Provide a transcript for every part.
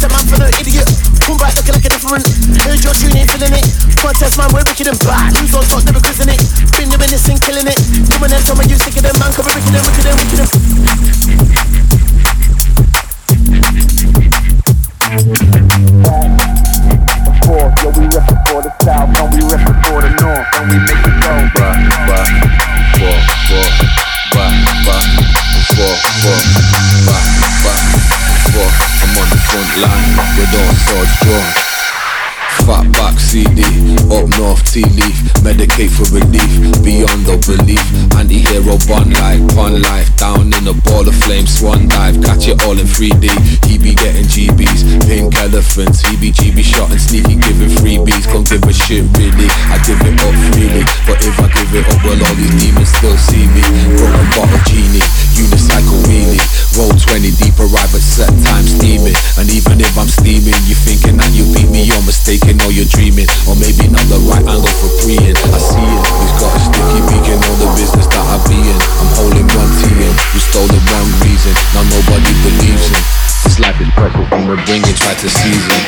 Where's that man for no idiot? Come back looking like a different. Heard your tune ain't feeling it. Contest man, we're wicked and bad. Who's on top, never quizzing it. Been the this and killing it. Doing that, someone you sick of them, man. Come and wicked and wicked and wicked and. Line with all swords drawn. Fat back CD, up north tea leaf, medicate for relief, beyond the belief. Anti-hero bun life, pun life, down in a ball of flame, swan dive, catch it all in 3D. He be getting GBs, pink elephants, he be GB shot and sneaky giving freebies. Can't give a shit really, I give it up freely. But if I give it up, well all these demons still see me. Broken bottle genie, unicycle wheelie, roll 20 deep, arrive at set time steaming. And even if I'm steaming, you thinking that you beat me, you're mistaken thinking or you're dreaming. Or maybe not the right angle for preying I see it, he's got a sticky beak in all the business that I be in. I'm holding one T in, you stole the one reason. Now nobody believes in. This life is precious. And we're bringing try to season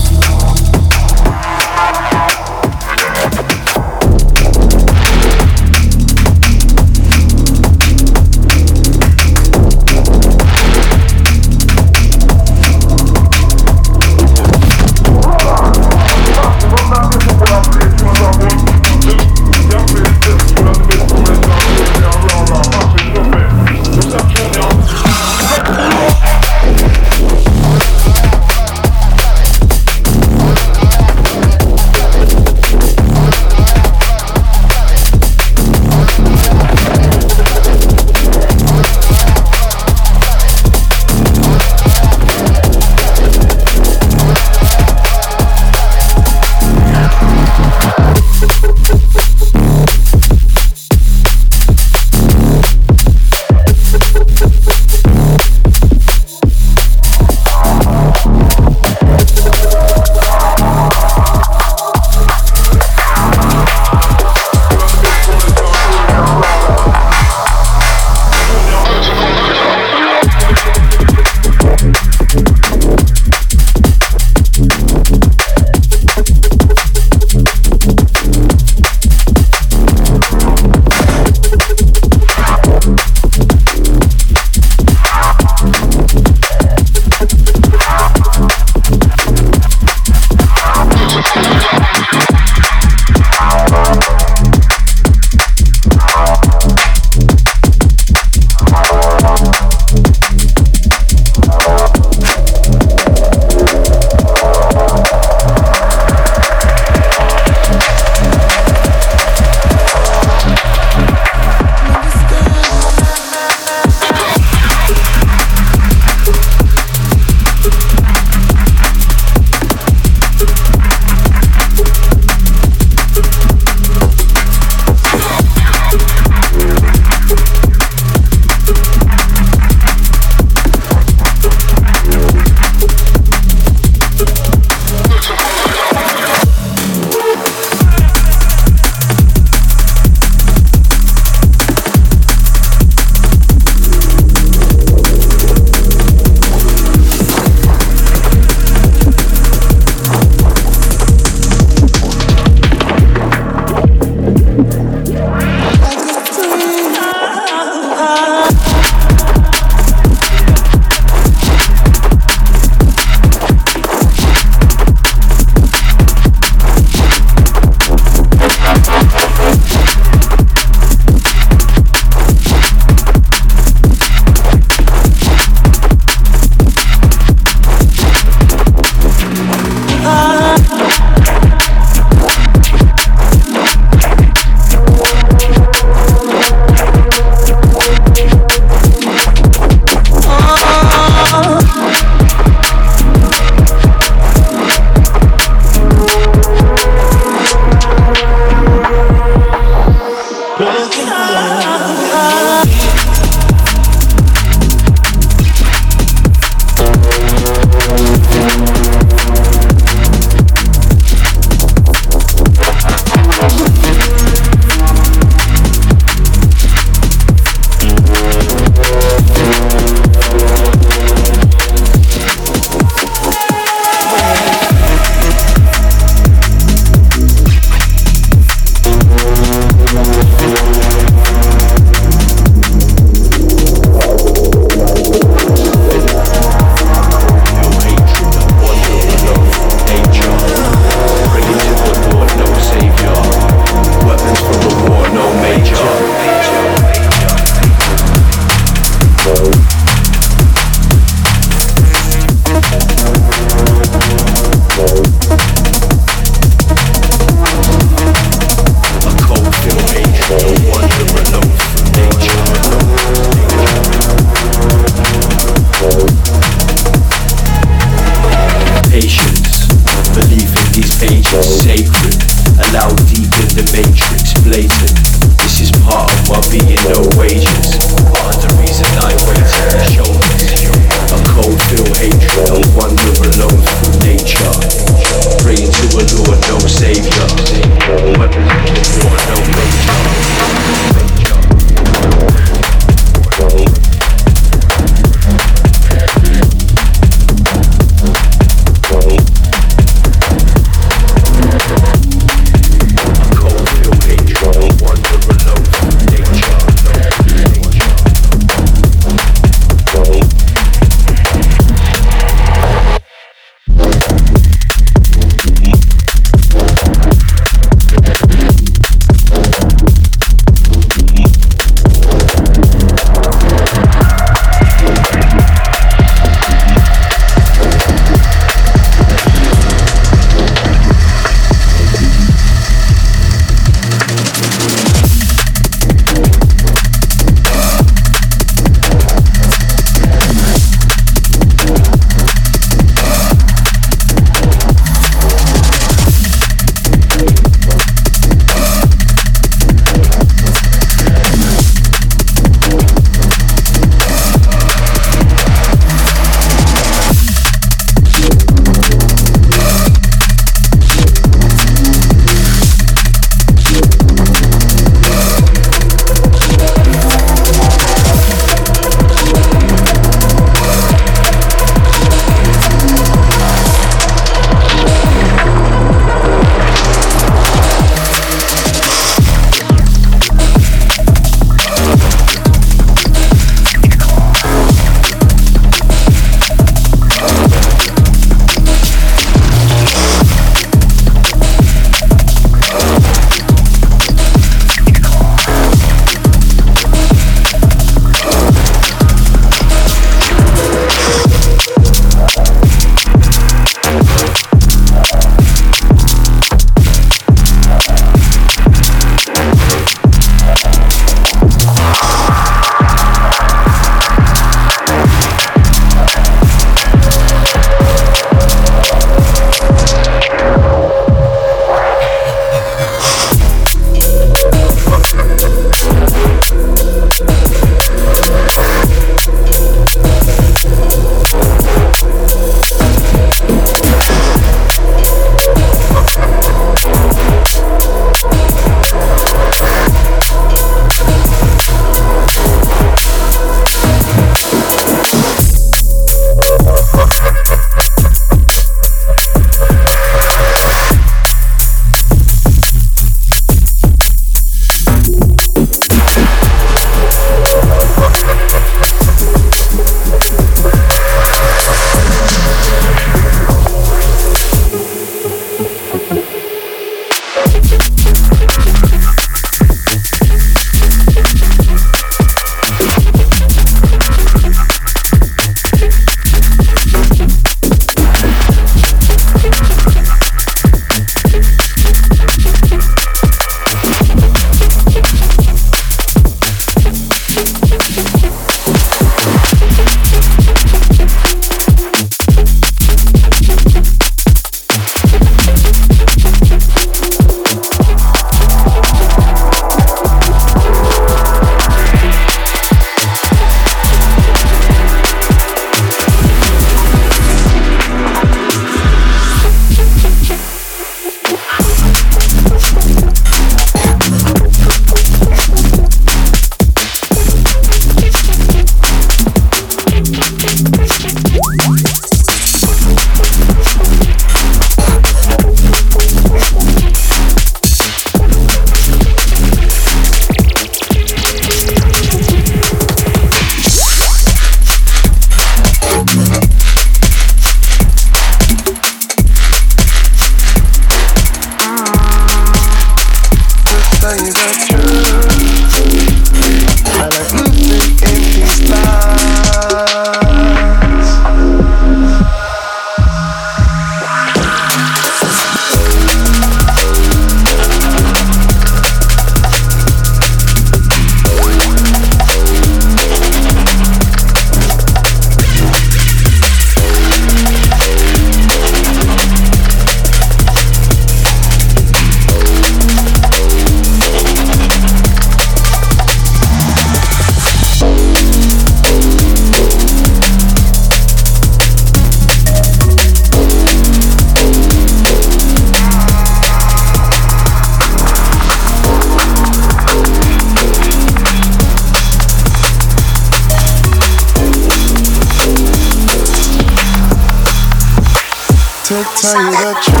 tell you the truth.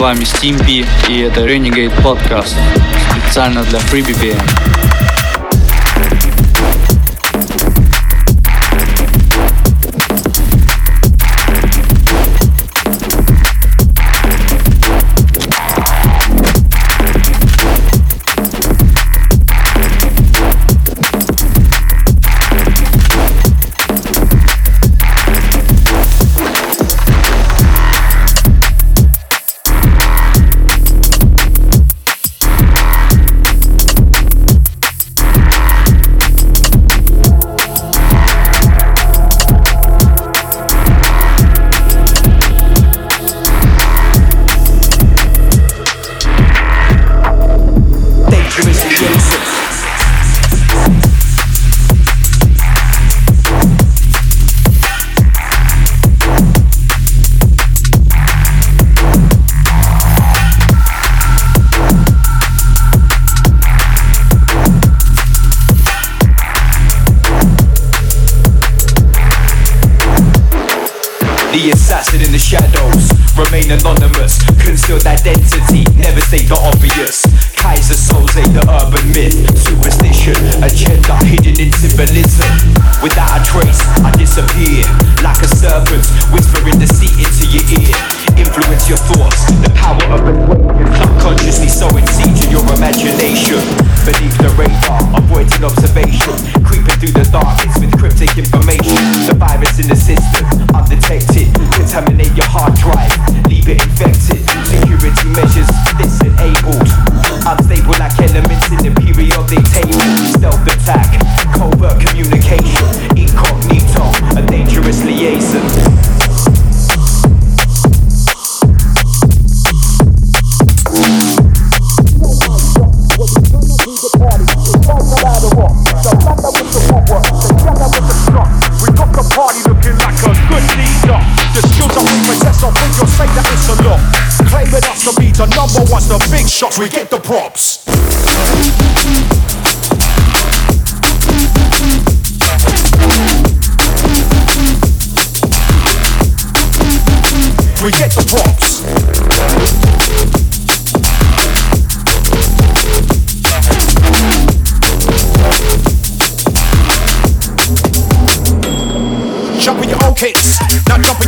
Вами Стимпи и это Renegade Podcast специально для FreeBBM.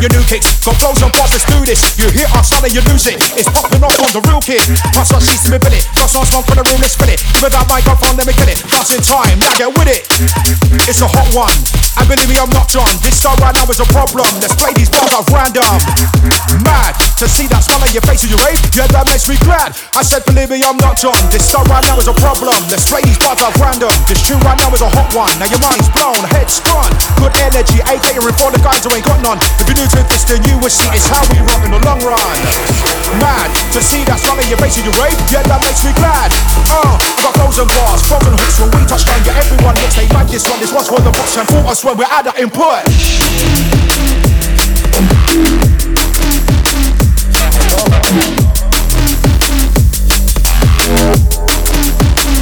Your new kicks. Got flows on bars, let's do this. You hear our sound and you lose it. It's popping off on the real kid. Pass on sheets to me billet. Got on smoke for the room, let's it. Me that microphone, let me kill it. Just in time, now get with it. It's a hot one. And believe me, I'm not John. This style right now is a problem. Let's play these bars at random. Mad to see that smile on your face as you rave. Yeah, that makes me glad. I said, believe me, I'm not John. This style right now is a problem. Let's play these bars at random. This tune right now is a hot one. Now your mind's blown, head's gone. Good energy, A catering for the guys who ain't got none. If you're new to this, then you will see it's how we rock in the long run. Mad to see that smile on your face as you rave. Yeah, that makes me glad. Uh, I got frozen bars, frozen hooks when we touch down. Yeah, everyone looks they like this one. This one's for the box and for us when we're at that input.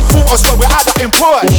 For us when we're at that input.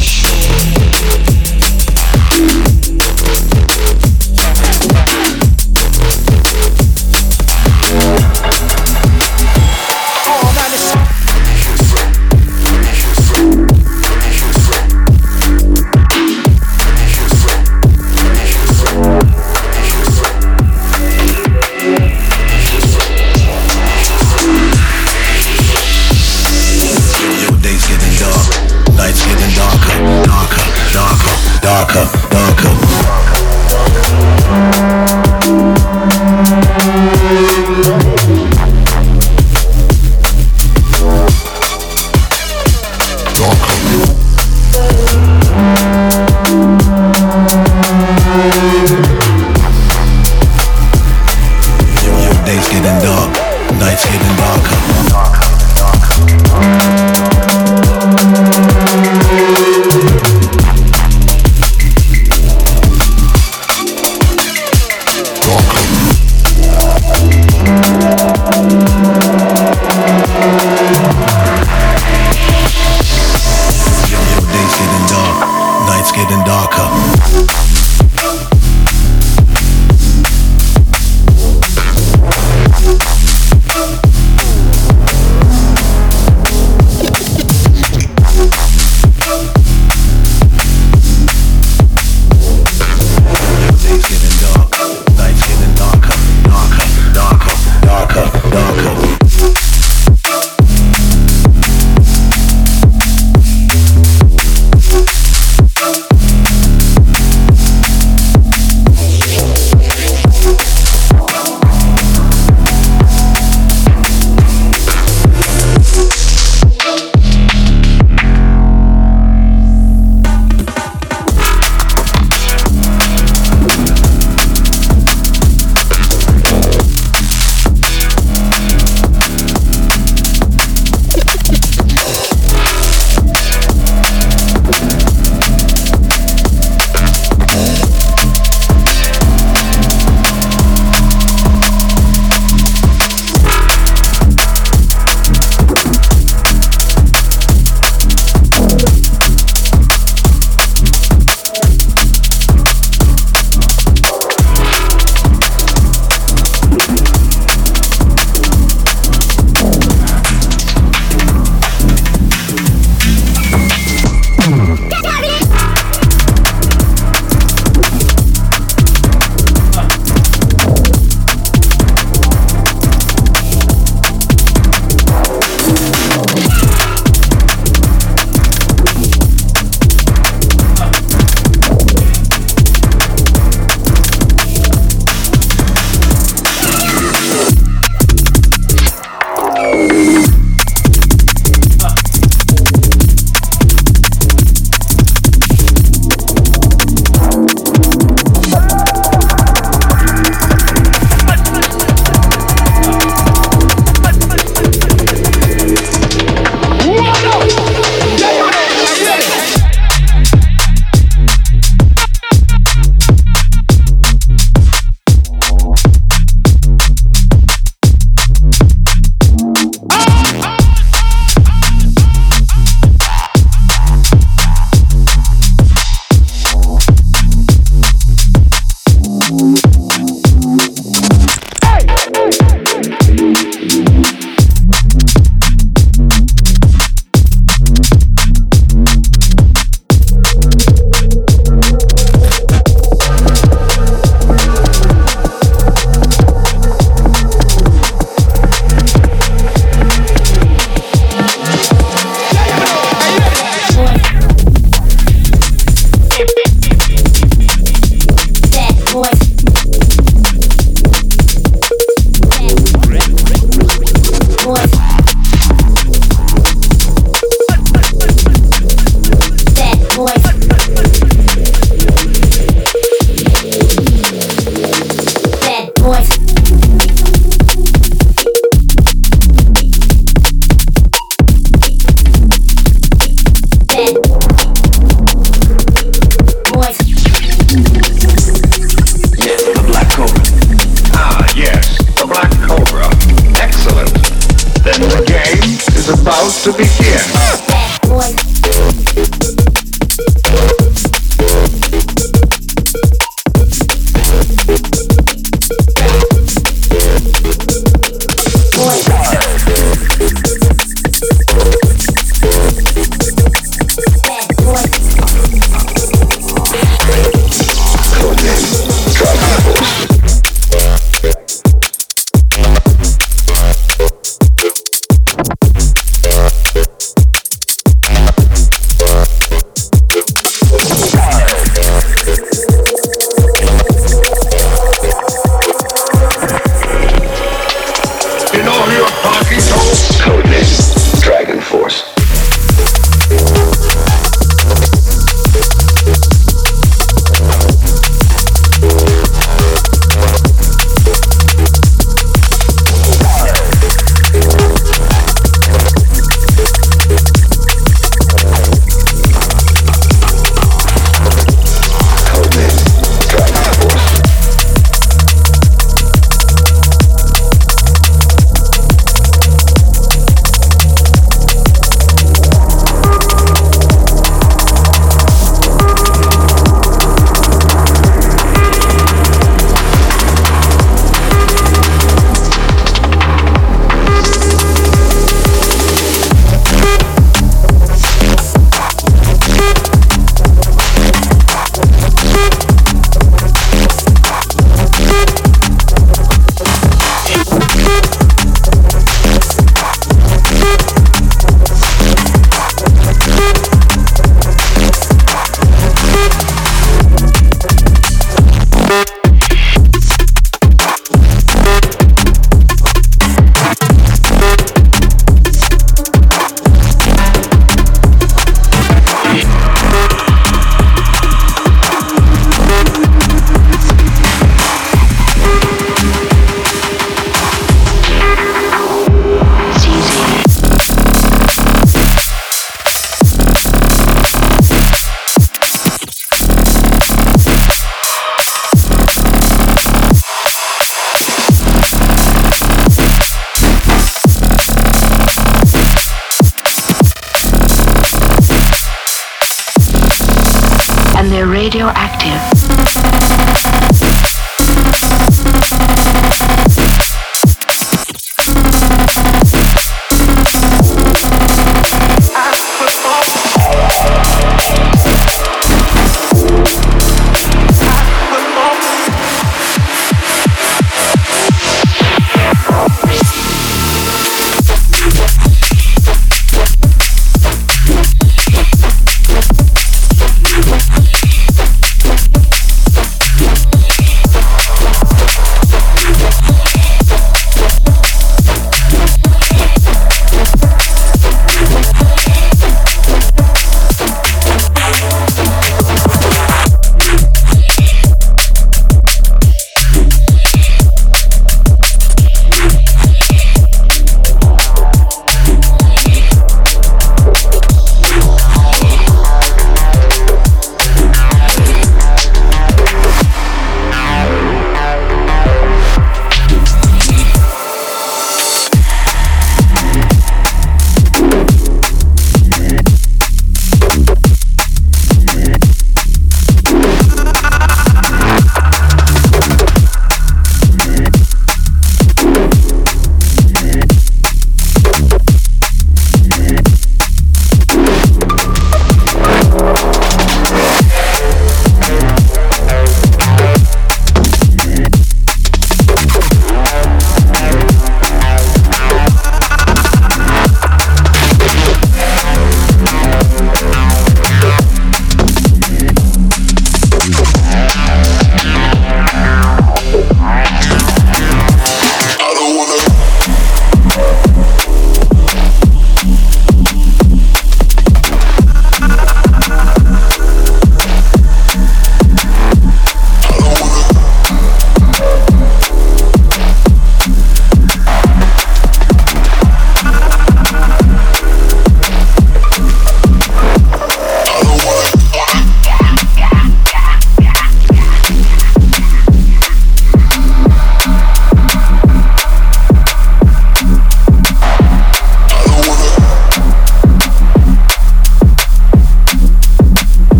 voice.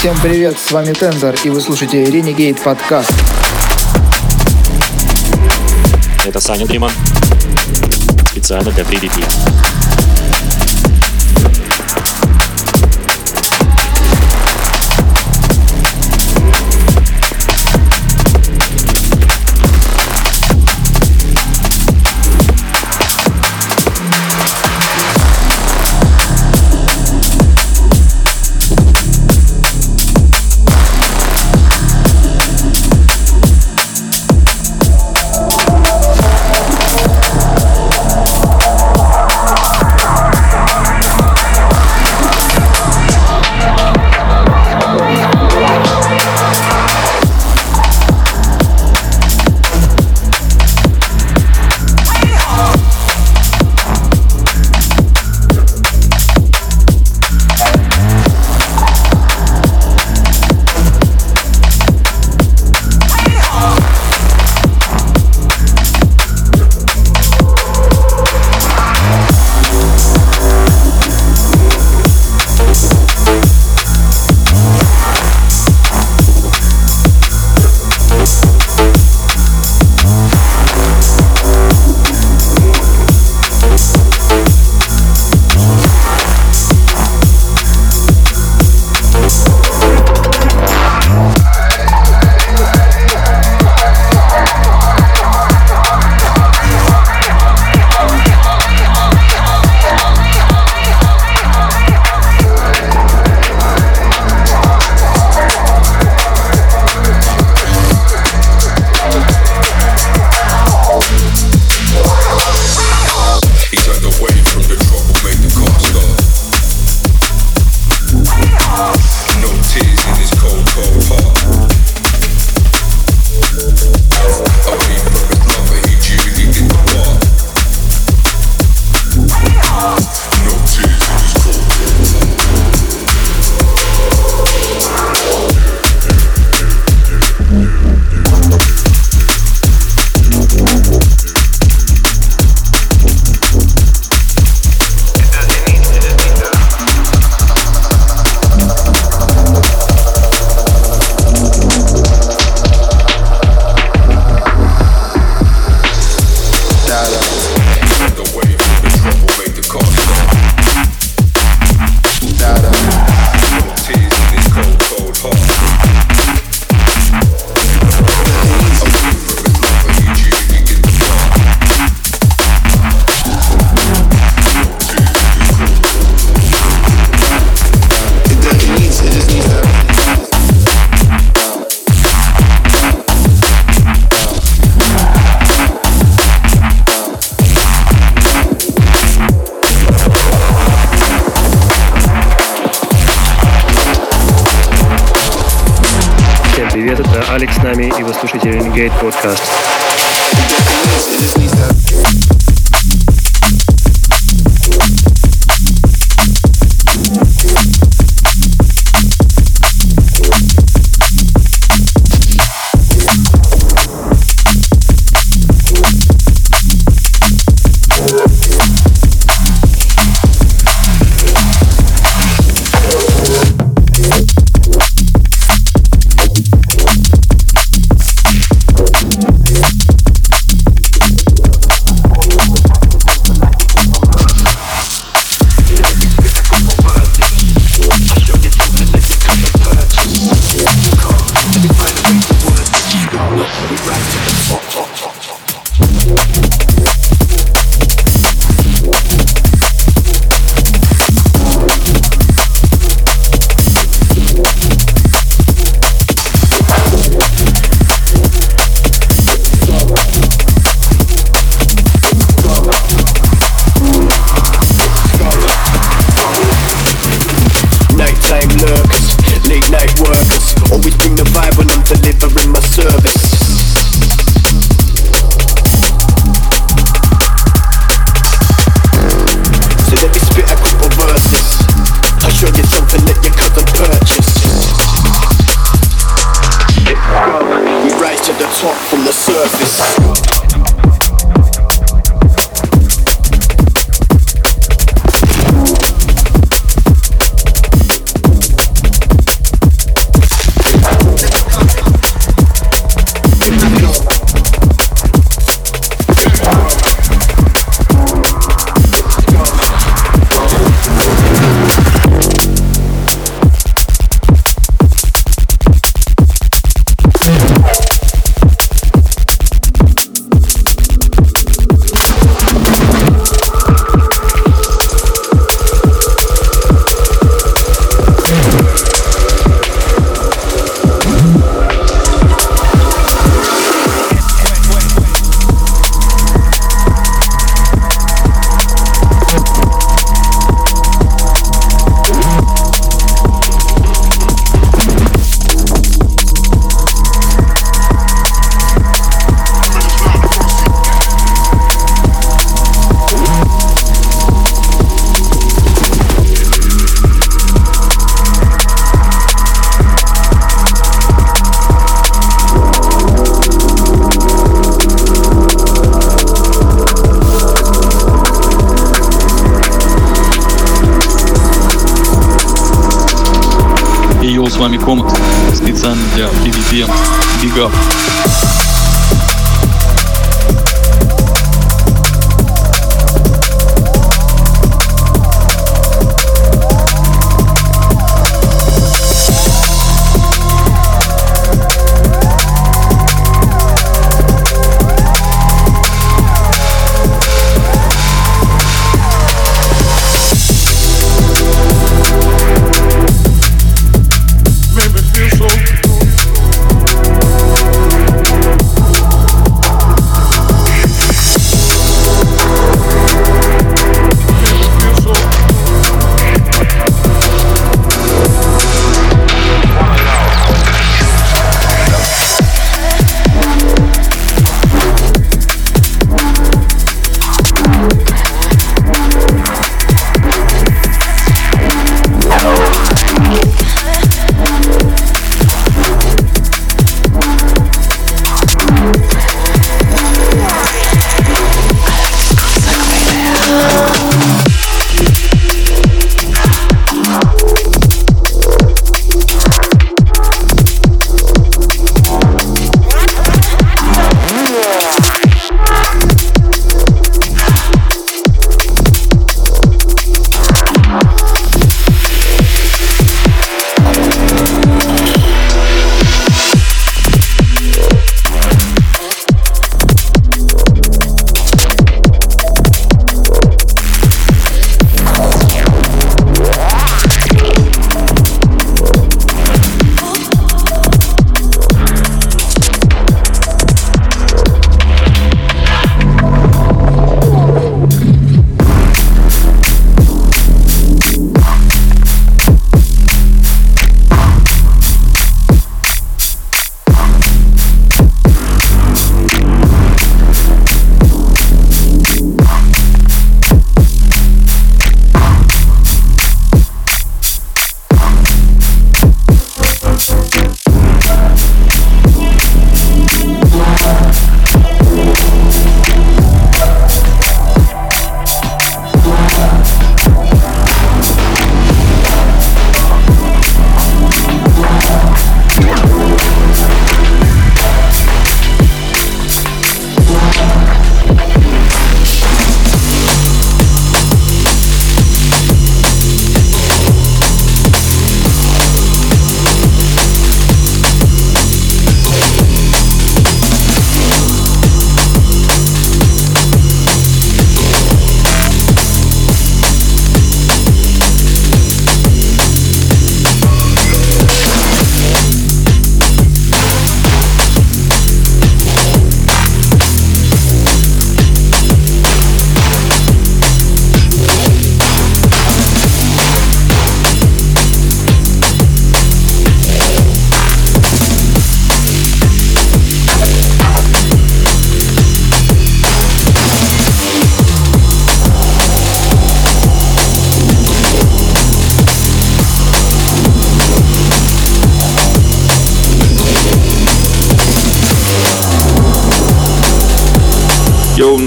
Всем привет, с вами Тензор, и вы слушаете Renegade подкаст. Это Саня Дриман. Специально для 3DP. Gate Podcast. surface.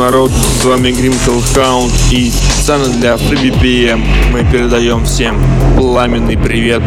Народ, с вами Grimkel Hound и специально для FreeBPM мы передаем всем пламенный привет.